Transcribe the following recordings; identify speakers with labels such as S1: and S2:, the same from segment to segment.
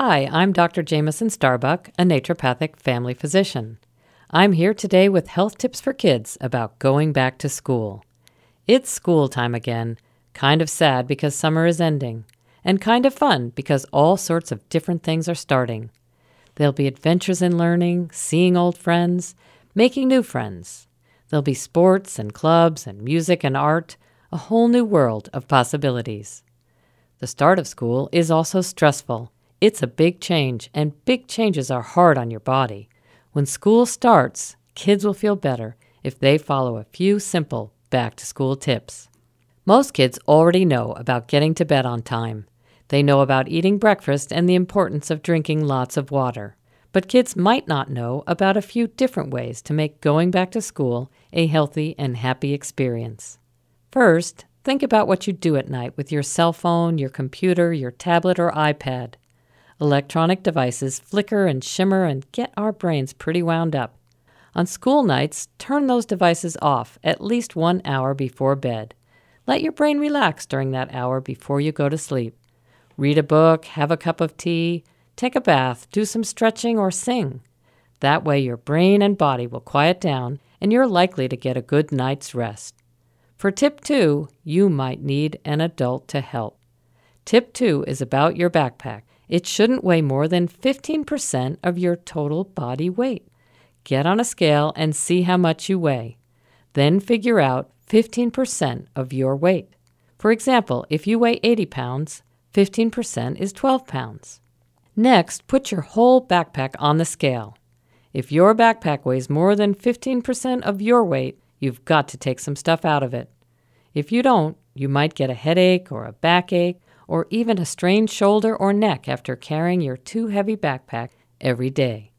S1: Hi, I'm Dr. Jamison Starbuck, a naturopathic family physician. I'm here today with health tips for kids about going back to school. It's school time again, kind of sad because summer is ending, and kind of fun because all sorts of different things are starting. There'll be adventures in learning, seeing old friends, making new friends. There'll be sports and clubs and music and art, a whole new world of possibilities. The start of school is also stressful it's a big change, and big changes are hard on your body. When school starts, kids will feel better if they follow a few simple back to school tips. Most kids already know about getting to bed on time. They know about eating breakfast and the importance of drinking lots of water. But kids might not know about a few different ways to make going back to school a healthy and happy experience. First, think about what you do at night with your cell phone, your computer, your tablet, or iPad. Electronic devices flicker and shimmer and get our brains pretty wound up. On school nights, turn those devices off at least one hour before bed. Let your brain relax during that hour before you go to sleep. Read a book, have a cup of tea, take a bath, do some stretching, or sing. That way, your brain and body will quiet down and you're likely to get a good night's rest. For tip two, you might need an adult to help. Tip two is about your backpack. It shouldn't weigh more than 15% of your total body weight. Get on a scale and see how much you weigh. Then figure out 15% of your weight. For example, if you weigh 80 pounds, 15% is 12 pounds. Next, put your whole backpack on the scale. If your backpack weighs more than 15% of your weight, you've got to take some stuff out of it. If you don't, you might get a headache or a backache or even a strained shoulder or neck after carrying your too heavy backpack every day.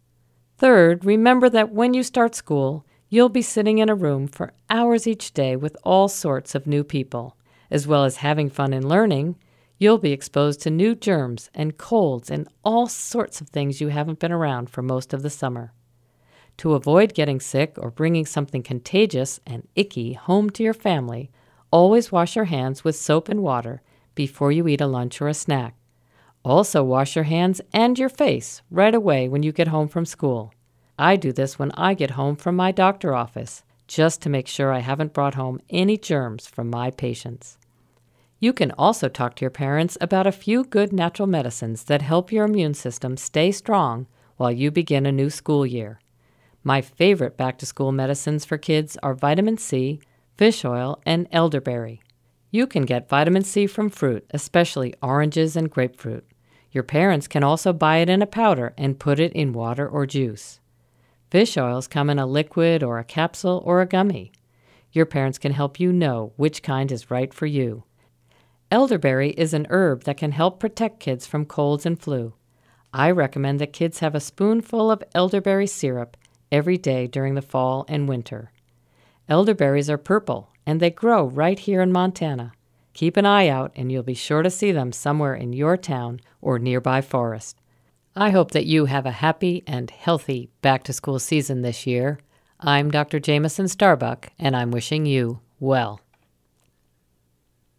S1: Third, remember that when you start school, you'll be sitting in a room for hours each day with all sorts of new people. As well as having fun and learning, you'll be exposed to new germs and colds and all sorts of things you haven't been around for most of the summer. To avoid getting sick or bringing something contagious and icky home to your family, always wash your hands with soap and water before you eat a lunch or a snack. Also, wash your hands and your face right away when you get home from school. I do this when I get home from my doctor office, just to make sure I haven't brought home any germs from my patients. You can also talk to your parents about a few good natural medicines that help your immune system stay strong while you begin a new school year. My favorite back to school medicines for kids are vitamin C, fish oil, and elderberry. You can get vitamin C from fruit, especially oranges and grapefruit. Your parents can also buy it in a powder and put it in water or juice. Fish oils come in a liquid or a capsule or a gummy. Your parents can help you know which kind is right for you. Elderberry is an herb that can help protect kids from colds and flu. I recommend that kids have a spoonful of elderberry syrup every day during the fall and winter. Elderberries are purple and they grow right here in Montana. Keep an eye out, and you'll be sure to see them somewhere in your town or nearby forest. I hope that you have a happy and healthy back to school season this year. I'm Dr. Jamison Starbuck, and I'm wishing you well.